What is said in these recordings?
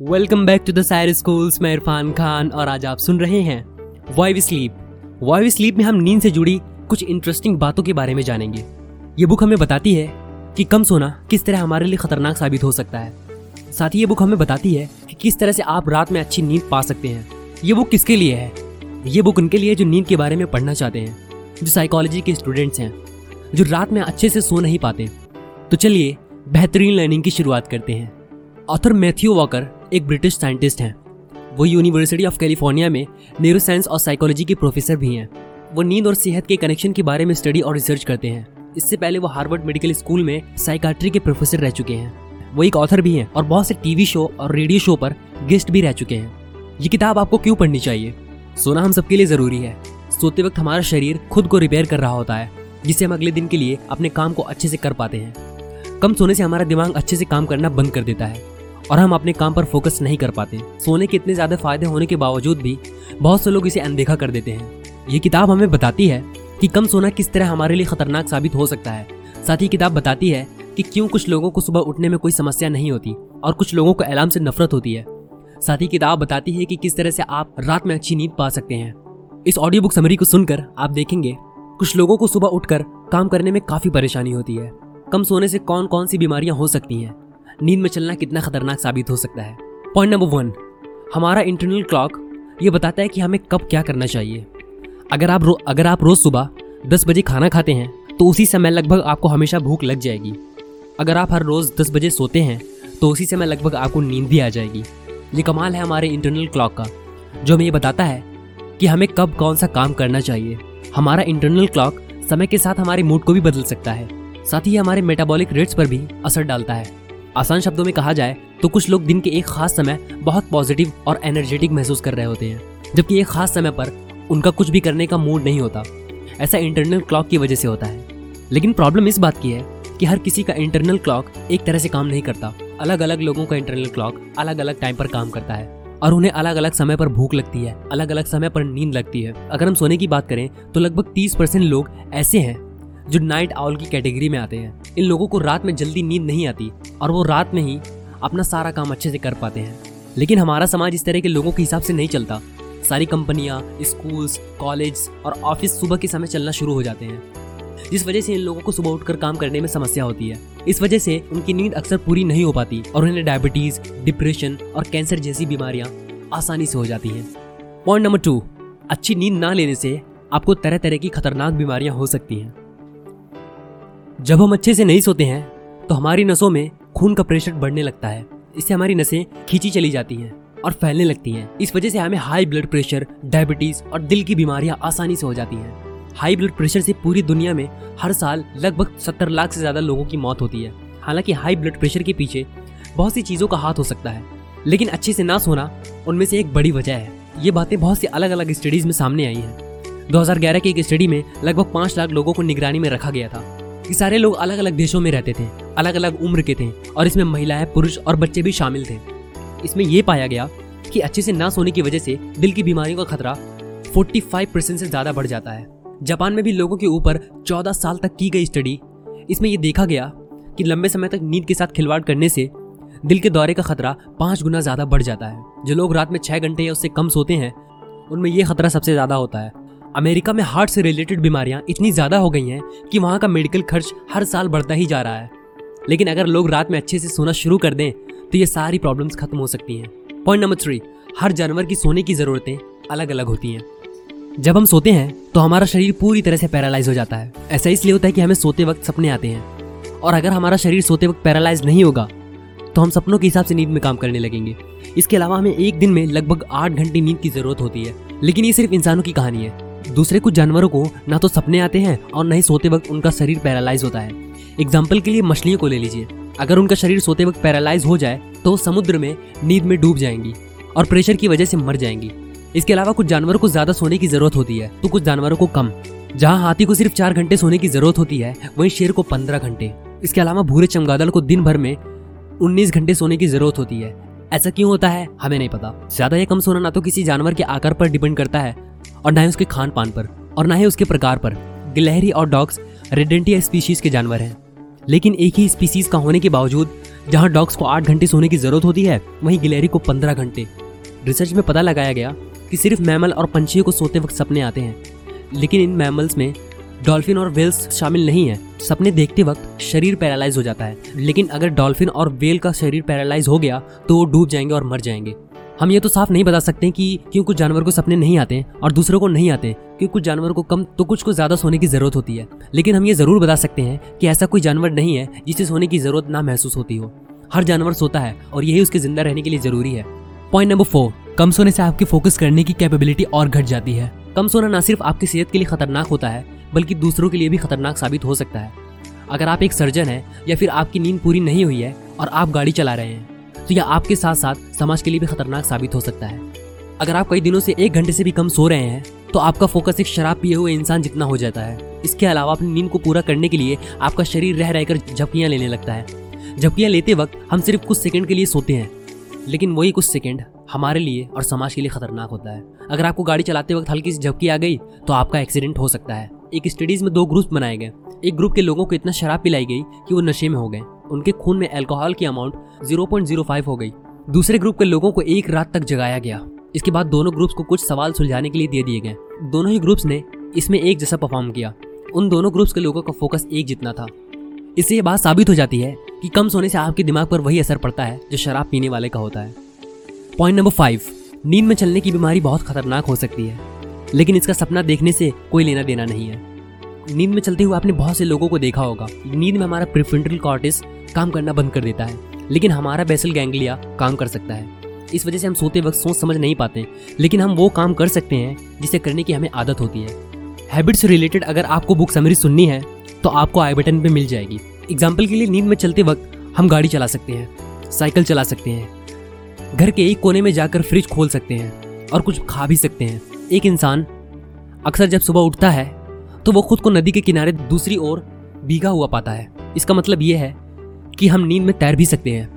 Welcome back to the sire schools मैं इरफान खान और आज आप सुन रहे हैं वाई स्लीप वाई स्लीप में हम नींद से जुड़ी कुछ इंटरेस्टिंग बातों के बारे में जानेंगे। ये बुक हमें बताती है कि कम सोना किस तरह हमारे लिए खतरनाक साबित हो सकता है। साथ ही ये बुक हमें बताती है कि किस तरह से आप रात में अच्छी नींद पा सकते हैं। ये बुक किसके लिए है? ये बुक उनके लिए जो नींद के बारे में पढ़ना चाहते हैं, जो साइकोलॉजी के स्टूडेंट्स हैं, जो रात में अच्छे से सो नहीं पाते। तो चलिए बेहतरीन लर्निंग की शुरुआत करते हैं। ऑथर मैथ्यू वॉकर एक ब्रिटिश साइंटिस्ट हैं। वो यूनिवर्सिटी ऑफ़ कैलिफ़ोर्निया में न्यूरो साइंस और साइकोलॉजी के प्रोफेसर भी हैं। वो नींद और सेहत के कनेक्शन के बारे में स्टडी और रिसर्च करते हैं। इससे पहले वो हार्वर्ड मेडिकल स्कूल में साइकाट्री के प्रोफेसर रह चुके हैं। वो एक ऑथर भी हैं और बहुत से टीवी शो और रेडियो शो पर गेस्ट भी रह चुके हैं। ये किताब आपको क्यों पढ़नी चाहिए? सोना हम सबके लिए ज़रूरी है। सोते वक्त हमारा शरीर खुद को रिपेयर कर रहा होता है जिससे हम अगले दिन के लिए अपने काम को अच्छे से कर पाते हैं। कम सोने से हमारा दिमाग अच्छे से काम करना बंद कर देता है। और हम अपने काम पर फोकस नहीं कर पाते। सोने के इतने ज़्यादा फ़ायदे होने के बावजूद भी बहुत से लोग इसे अनदेखा कर देते हैं। ये किताब हमें बताती है कि कम सोना किस तरह हमारे लिए खतरनाक साबित हो सकता है। साथ ही किताब बताती है कि क्यों कुछ लोगों को सुबह उठने में कोई समस्या नहीं होती और कुछ लोगों को अलार्म से नफरत होती है। साथ ही किताब बताती है कि किस तरह से आप रात में अच्छी नींद पा सकते हैं। इस ऑडियो बुक समरी को सुनकर आप देखेंगे, कुछ लोगों को सुबह उठकर काम करने में काफ़ी परेशानी होती है। कम सोने से कौन कौन सी बीमारियाँ हो सकती हैं? नींद में चलना कितना खतरनाक साबित हो सकता है। पॉइंट नंबर वन हमारा इंटरनल क्लॉक ये बताता है कि हमें कब क्या करना चाहिए। अगर आप रो, अगर आप रोज सुबह दस बजे खाना खाते हैं तो उसी समय लगभग आपको हमेशा भूख लग जाएगी। अगर आप हर रोज दस बजे सोते हैं तो उसी समय लगभग आपको नींद भी आ जाएगी। ये कमाल है हमारे इंटरनल क्लॉक का, जो हमें ये बताता है कि हमें कब कौन सा काम करना चाहिए। हमारा इंटरनल क्लॉक समय के साथ हमारे मूड को भी बदल सकता है। साथ ही हमारे मेटाबॉलिक रेट्स पर भी असर डालता है। आसान शब्दों में कहा जाए तो कुछ लोग दिन के एक खास समय बहुत पॉजिटिव और एनर्जेटिक महसूस कर रहे होते हैं, जबकि एक खास समय पर उनका कुछ भी करने का मूड नहीं होता। ऐसा इंटरनल क्लॉक की वजह से होता है। लेकिन प्रॉब्लम इस बात की है कि हर किसी का इंटरनल क्लॉक एक तरह से काम नहीं करता। अलग अलग लोगों का इंटरनल क्लॉक अलग अलग टाइम पर काम करता है, और उन्हें अलग अलग समय पर भूख लगती है अलग अलग समय पर नींद लगती है। अगर हम सोने की बात करें तो लगभग तीस परसेंट लोग ऐसे हैं जो नाइट आउल की कैटेगरी में आते हैं। इन लोगों को रात में जल्दी नींद नहीं आती और वो रात में ही अपना सारा काम अच्छे से कर पाते हैं। लेकिन हमारा समाज इस तरह के लोगों के हिसाब से नहीं चलता। सारी कंपनियाँ स्कूल्स कॉलेज और ऑफ़िस सुबह के समय चलना शुरू हो जाते हैं। जिस वजह से इन लोगों को सुबह उठकर काम करने में समस्या होती है। इस वजह से उनकी नींद अक्सर पूरी नहीं हो पाती और उन्हें डायबिटीज़ डिप्रेशन और कैंसर जैसी बीमारियाँ आसानी से हो जाती हैं। पॉइंट नंबर टू अच्छी नींद ना लेने से आपको तरह तरह की खतरनाक बीमारियाँ हो सकती हैं। जब हम अच्छे से नहीं सोते हैं तो हमारी नसों में खून का प्रेशर बढ़ने लगता है। इससे हमारी नसें खींची चली जाती हैं और फैलने लगती हैं। इस वजह से हमें हाई ब्लड प्रेशर डायबिटीज़ और दिल की बीमारियाँ आसानी से हो जाती हैं। हाई ब्लड प्रेशर से पूरी दुनिया में हर साल लगभग सत्तर लाख से ज़्यादा लोगों की मौत होती है। हालाँकि हाई ब्लड प्रेशर के पीछे बहुत सी चीज़ों का हाथ हो सकता है, लेकिन अच्छे से ना सोना उनमें से एक बड़ी वजह है। ये बातें बहुत सी अलग अलग स्टडीज़ में सामने आई हैं। 2011 की एक स्टडी में लगभग पाँच लाख लोगों को निगरानी में रखा गया था। ये सारे लोग अलग अलग देशों में रहते थे अलग अलग उम्र के थे और इसमें महिलाएँ, पुरुष और बच्चे भी शामिल थे। इसमें यह पाया गया कि अच्छे से ना सोने की वजह से दिल की बीमारियों का खतरा 45 परसेंट से ज़्यादा बढ़ जाता है। जापान में भी लोगों के ऊपर 14 साल तक की गई स्टडी। इसमें यह देखा गया कि लंबे समय तक नींद के साथ खिलवाड़ करने से दिल के दौरे का खतरा पाँच गुना ज़्यादा बढ़ जाता है। जो लोग रात में छह घंटे या उससे कम सोते हैं, उनमें यह खतरा सबसे ज़्यादा होता है। अमेरिका में हार्ट से रिलेटेड बीमारियाँ इतनी ज़्यादा हो गई हैं कि वहाँ का मेडिकल खर्च हर साल बढ़ता ही जा रहा है। लेकिन अगर लोग रात में अच्छे से सोना शुरू कर दें तो ये सारी प्रॉब्लम्स खत्म हो सकती हैं। पॉइंट नंबर थ्री, हर जानवर की सोने की ज़रूरतें अलग अलग होती हैं। जब हम सोते हैं तो हमारा शरीर पूरी तरह से पैरालाइज हो जाता है। ऐसा इसलिए होता है कि हमें सोते वक्त सपने आते हैं। और अगर हमारा शरीर सोते वक्त पैरालाइज नहीं होगा तो हम सपनों के हिसाब से नींद में काम करने लगेंगे। इसके अलावा हमें एक दिन में लगभग आठ घंटे नींद की ज़रूरत होती है। लेकिन ये सिर्फ़ इंसानों की कहानी है। दूसरे कुछ जानवरों को ना तो सपने आते हैं और न ही सोते वक्त उनका शरीर पैरालाइज होता है। एग्ज़ाम्पल के लिए मछलियों को ले लीजिए। अगर उनका शरीर सोते वक्त पैरालाइज हो जाए तो समुद्र में नींद में डूब जाएँगी और प्रेशर की वजह से मर जाएँगी। इसके अलावा कुछ जानवरों को ज़्यादा सोने की ज़रूरत होती है तो कुछ जानवरों को कम। जहाँ हाथी को सिर्फ़ चार घंटे सोने की ज़रूरत होती है, वहीं शेर को पंद्रह घंटे। इसके अलावा भूरे चमगादड़ को दिन भर में उन्नीस घंटे सोने की ज़रूरत होती है। ऐसा क्यों होता है? हमें नहीं पता। ज़्यादा या कम सोना ना तो किसी जानवर के आकार पर डिपेंड करता है। और ना ही उसके खान पान पर, और ना ही उसके प्रकार पर। गिलहरी और डॉग्स रेडेंटिया स्पीशीज के जानवर हैं। लेकिन एक ही स्पीसीज का होने के बावजूद, जहाँ डॉग्स को आठ घंटे सोने की ज़रूरत होती है, वहीं गिलहरी को पंद्रह घंटे। रिसर्च में पता लगाया गया कि सिर्फ़ मैमल और पंछियों को सोते वक्त सपने आते हैं। लेकिन इन मैमल्स में डॉल्फिन और वेल्स शामिल नहीं है। सपने देखते वक्त शरीर पैरालाइज हो जाता है। लेकिन अगर डॉल्फिन और वेल का शरीर पैरालाइज हो गया तो वो डूब जाएँगे और मर जाएँगे। हम ये तो साफ़ नहीं बता सकते कि क्यों कुछ जानवर को सपने नहीं आते और दूसरों को नहीं आते क्योंकि कुछ जानवर को कम तो कुछ को ज़्यादा सोने की ज़रूरत होती है। लेकिन हम ये ज़रूर बता सकते हैं कि ऐसा कोई जानवर नहीं है जिसे सोने की ज़रूरत ना महसूस होती हो। हर जानवर सोता है और यही उसके ज़िंदा रहने के लिए ज़रूरी है। पॉइंट नंबर फोर कम सोने से आपकी फोकस करने की कैपेबिलिटी और घट जाती है। कम सोना ना सिर्फ़ आपकी सेहत के लिए खतरनाक होता है, बल्कि दूसरों के लिए भी खतरनाक साबित हो सकता है। अगर आप एक सर्जन हैं या फिर आपकी नींद पूरी नहीं हुई है और आप गाड़ी चला रहे हैं तो यह आपके साथ साथ समाज के लिए भी खतरनाक साबित हो सकता है। अगर आप कई दिनों से एक घंटे से भी कम सो रहे हैं तो आपका फोकस एक शराब पिए हुए इंसान जितना हो जाता है। इसके अलावा अपनी नींद को पूरा करने के लिए आपका शरीर रह रहकर झपकियाँ लेने लगता है। झपकियाँ लेते वक्त हम सिर्फ़ कुछ सेकंड के लिए सोते हैं, लेकिन वही कुछ सेकंड हमारे लिए और समाज के लिए खतरनाक होता है। अगर आपको गाड़ी चलाते वक्त हल्की सी झपकी आ गई तो आपका एक्सीडेंट हो सकता है। एक स्टडीज़ में दो ग्रुप बनाए गए। एक ग्रुप के लोगों को इतना शराब पिलाई गई कि वो नशे में हो गए। उनके खून में अल्कोहल की अमाउंट 0.05 हो गई। दूसरे ग्रुप के लोगों को एक रात तक जगाया गया। इसके बाद दोनों ग्रुप्स को कुछ सवाल सुलझाने के लिए दे दिए गए। दोनों ही ग्रुप्स ने इसमें एक जैसा परफॉर्म किया। उन दोनों ग्रुप्स के लोगों का फोकस एक जितना था। इससे ये बात साबित हो जाती है कि कम सोने से आपके दिमाग पर वही असर पड़ता है जो शराब पीने वाले का होता है। पॉइंट नंबर फाइव नींद में चलने की बीमारी बहुत खतरनाक हो सकती है। लेकिन इसका सपना देखने से कोई लेना देना नहीं है। नींद में चलते हुए आपने बहुत से लोगों को देखा होगा, नींद में हमारा प्रिफ्रंटल कॉर्टिस काम करना बंद कर देता है, लेकिन हमारा बेसल गैंग्लिया काम कर सकता है। इस वजह से हम सोते वक्त सोच समझ नहीं पाते, लेकिन हम वो काम कर सकते हैं, जिसे करने की हमें आदत होती है। हैबिट से रिलेटेड अगर आपको बुक समरी सुननी है तो आपको आई बटन पे मिल जाएगी। एग्ज़ाम्पल के लिए नींद में चलते वक्त हम गाड़ी चला सकते हैं, साइकिल चला सकते हैं, घर के एक कोने में जाकर फ्रिज खोल सकते हैं, और कुछ खा भी सकते हैं। एक इंसान अक्सर जब सुबह उठता है तो वो खुद को नदी के किनारे दूसरी ओर भीगा हुआ पाता है। इसका मतलब ये है कि हम नींद में तैर भी सकते हैं।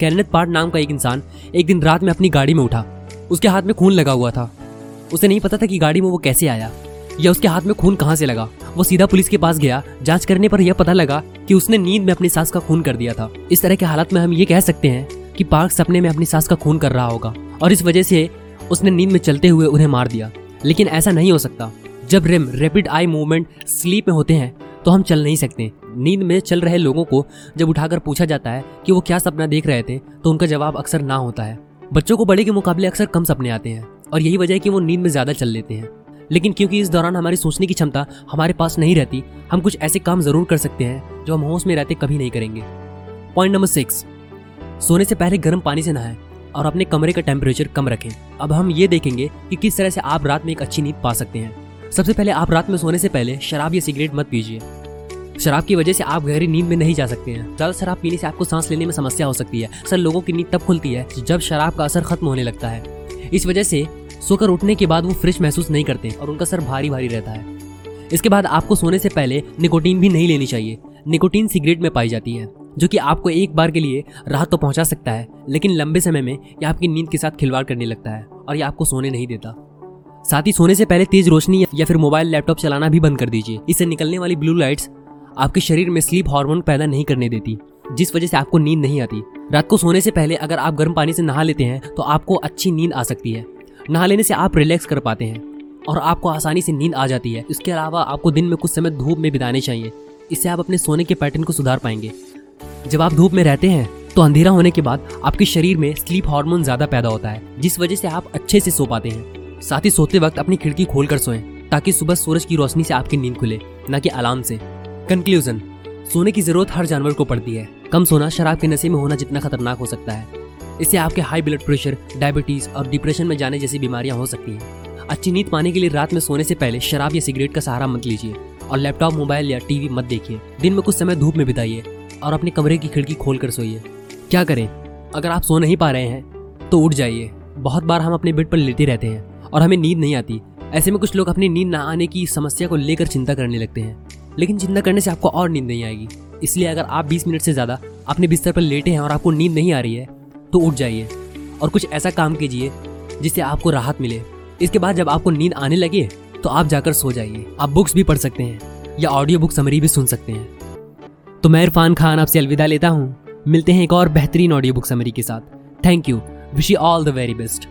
कैरनेट पार्ट नाम का एक इंसान एक दिन रात में अपनी गाड़ी में उठा। उसके हाथ में खून लगा हुआ था। उसे नहीं पता था कि गाड़ी में वो कैसे आया, या उसके हाथ में खून कहाँ से लगा। वो सीधा पुलिस के पास गया। जाँच करने पर यह पता लगा कि उसने नींद में अपनी सास का खून कर दिया था। इस तरह के हालात में हम ये कह सकते हैं कि पार्क सपने में अपनी सास का खून कर रहा होगा, और इस वजह से उसने नींद में चलते हुए उन्हें मार दिया। लेकिन ऐसा नहीं हो सकता। जब REM rapid eye movement sleep में होते हैं तो हम चल नहीं सकते। नींद में चल रहे लोगों को जब उठाकर पूछा जाता है कि वो क्या सपना देख रहे थे तो उनका जवाब अक्सर ना होता है। बच्चों को बड़े के मुकाबले अक्सर कम सपने आते हैं, और यही वजह है कि वो नींद में ज़्यादा चल लेते हैं। लेकिन क्योंकि इस दौरान हमारी सोचने की क्षमता हमारे पास नहीं रहती, हम कुछ ऐसे काम ज़रूर कर सकते हैं, जो हम होश में रहते कभी नहीं करेंगे। Point number six. सोने से पहले गर्म पानी से नहाएँ, और अपने कमरे का टेम्परेचर कम रखें। अब हम ये देखेंगे कि किस तरह से आप रात में एक अच्छी नींद पा सकते हैं। सबसे पहले आप रात में सोने से पहले शराब या सिगरेट मत पीजिए। शराब की वजह से आप गहरी नींद में नहीं जा सकते हैं। ज़्यादा शराब पीने से आपको सांस लेने में समस्या हो सकती है। सर लोगों की नींद तब खुलती है जब शराब का असर खत्म होने लगता है। इस वजह से सोकर उठने के बाद वो फ्रेश महसूस नहीं करते और उनका सर भारी भारी रहता है। इसके बाद आपको सोने से पहले निकोटीन भी नहीं लेनी चाहिए। निकोटीन सिगरेट में पाई जाती है, जो कि आपको एक बार के लिए राहत तो पहुँचा सकता है, लेकिन लंबे समय में यह आपकी नींद के साथ खिलवाड़ करने लगता है और यह आपको सोने नहीं देता। साथ ही सोने से पहले तेज रोशनी या फिर मोबाइल, लैपटॉप चलाना भी बंद कर दीजिए। इससे निकलने वाली ब्लू लाइट्स आपके शरीर में स्लीप हार्मोन पैदा नहीं करने देती, जिस वजह से आपको नींद नहीं आती। रात को सोने से पहले अगर आप गर्म पानी से नहा लेते हैं तो आपको अच्छी नींद आ सकती है। नहा लेने से आप रिलैक्स कर पाते हैं और आपको आसानी से नींद आ जाती है। इसके अलावा आपको दिन में कुछ समय धूप में बिताने चाहिए। इससे आप अपने सोने के पैटर्न को सुधार पाएँगे। जब आप धूप में रहते हैं तो अंधेरा होने के बाद आपके शरीर में स्लीप हार्मोन ज़्यादा पैदा होता है, जिस वजह से आप अच्छे से सो पाते हैं। साथ ही सोते वक्त अपनी खिड़की खोल कर सोएँ, ताकि सुबह सूरज की रोशनी से आपकी नींद खुले, न कि अलार्म से। कंक्लूजन सोने की ज़रूरत हर जानवर को पड़ती है। कम सोना शराब के नशे में होना जितना खतरनाक हो सकता है। इससे आपके हाई ब्लड प्रेशर डायबिटीज़ और डिप्रेशन में जाने जैसी बीमारियाँ हो सकती हैं। अच्छी नींद पाने के लिए रात में सोने से पहले शराब या सिगरेट का सहारा मत लीजिए और लैपटॉप मोबाइल या टीवी मत देखिए। दिन में कुछ समय धूप में बिताइए और अपने कमरे की खिड़की खोल कर सोइए। क्या करें? अगर आप सो नहीं पा रहे हैं तो उठ जाइए। बहुत बार हम अपने बेड पर लेटे रहते हैं। और हमें नींद नहीं आती। ऐसे में कुछ लोग अपनी नींद ना आने की समस्या को लेकर चिंता करने लगते हैं। लेकिन चिंता करने से आपको और नींद नहीं आएगी। इसलिए अगर आप 20 मिनट से ज़्यादा अपने बिस्तर पर लेटे हैं और आपको नींद नहीं आ रही है तो उठ जाइए और कुछ ऐसा काम कीजिए जिससे आपको राहत मिले। इसके बाद जब आपको नींद आने लगे तो आप जाकर सो जाइए। आप बुक्स भी पढ़ सकते हैं या ऑडियो बुक समरी भी सुन सकते हैं। तो मैं इरफान खान आपसे अलविदा लेता हूँ। मिलते हैं एक और बेहतरीन ऑडियो बुक समरी के साथ। Thank you. Wish you all the very best.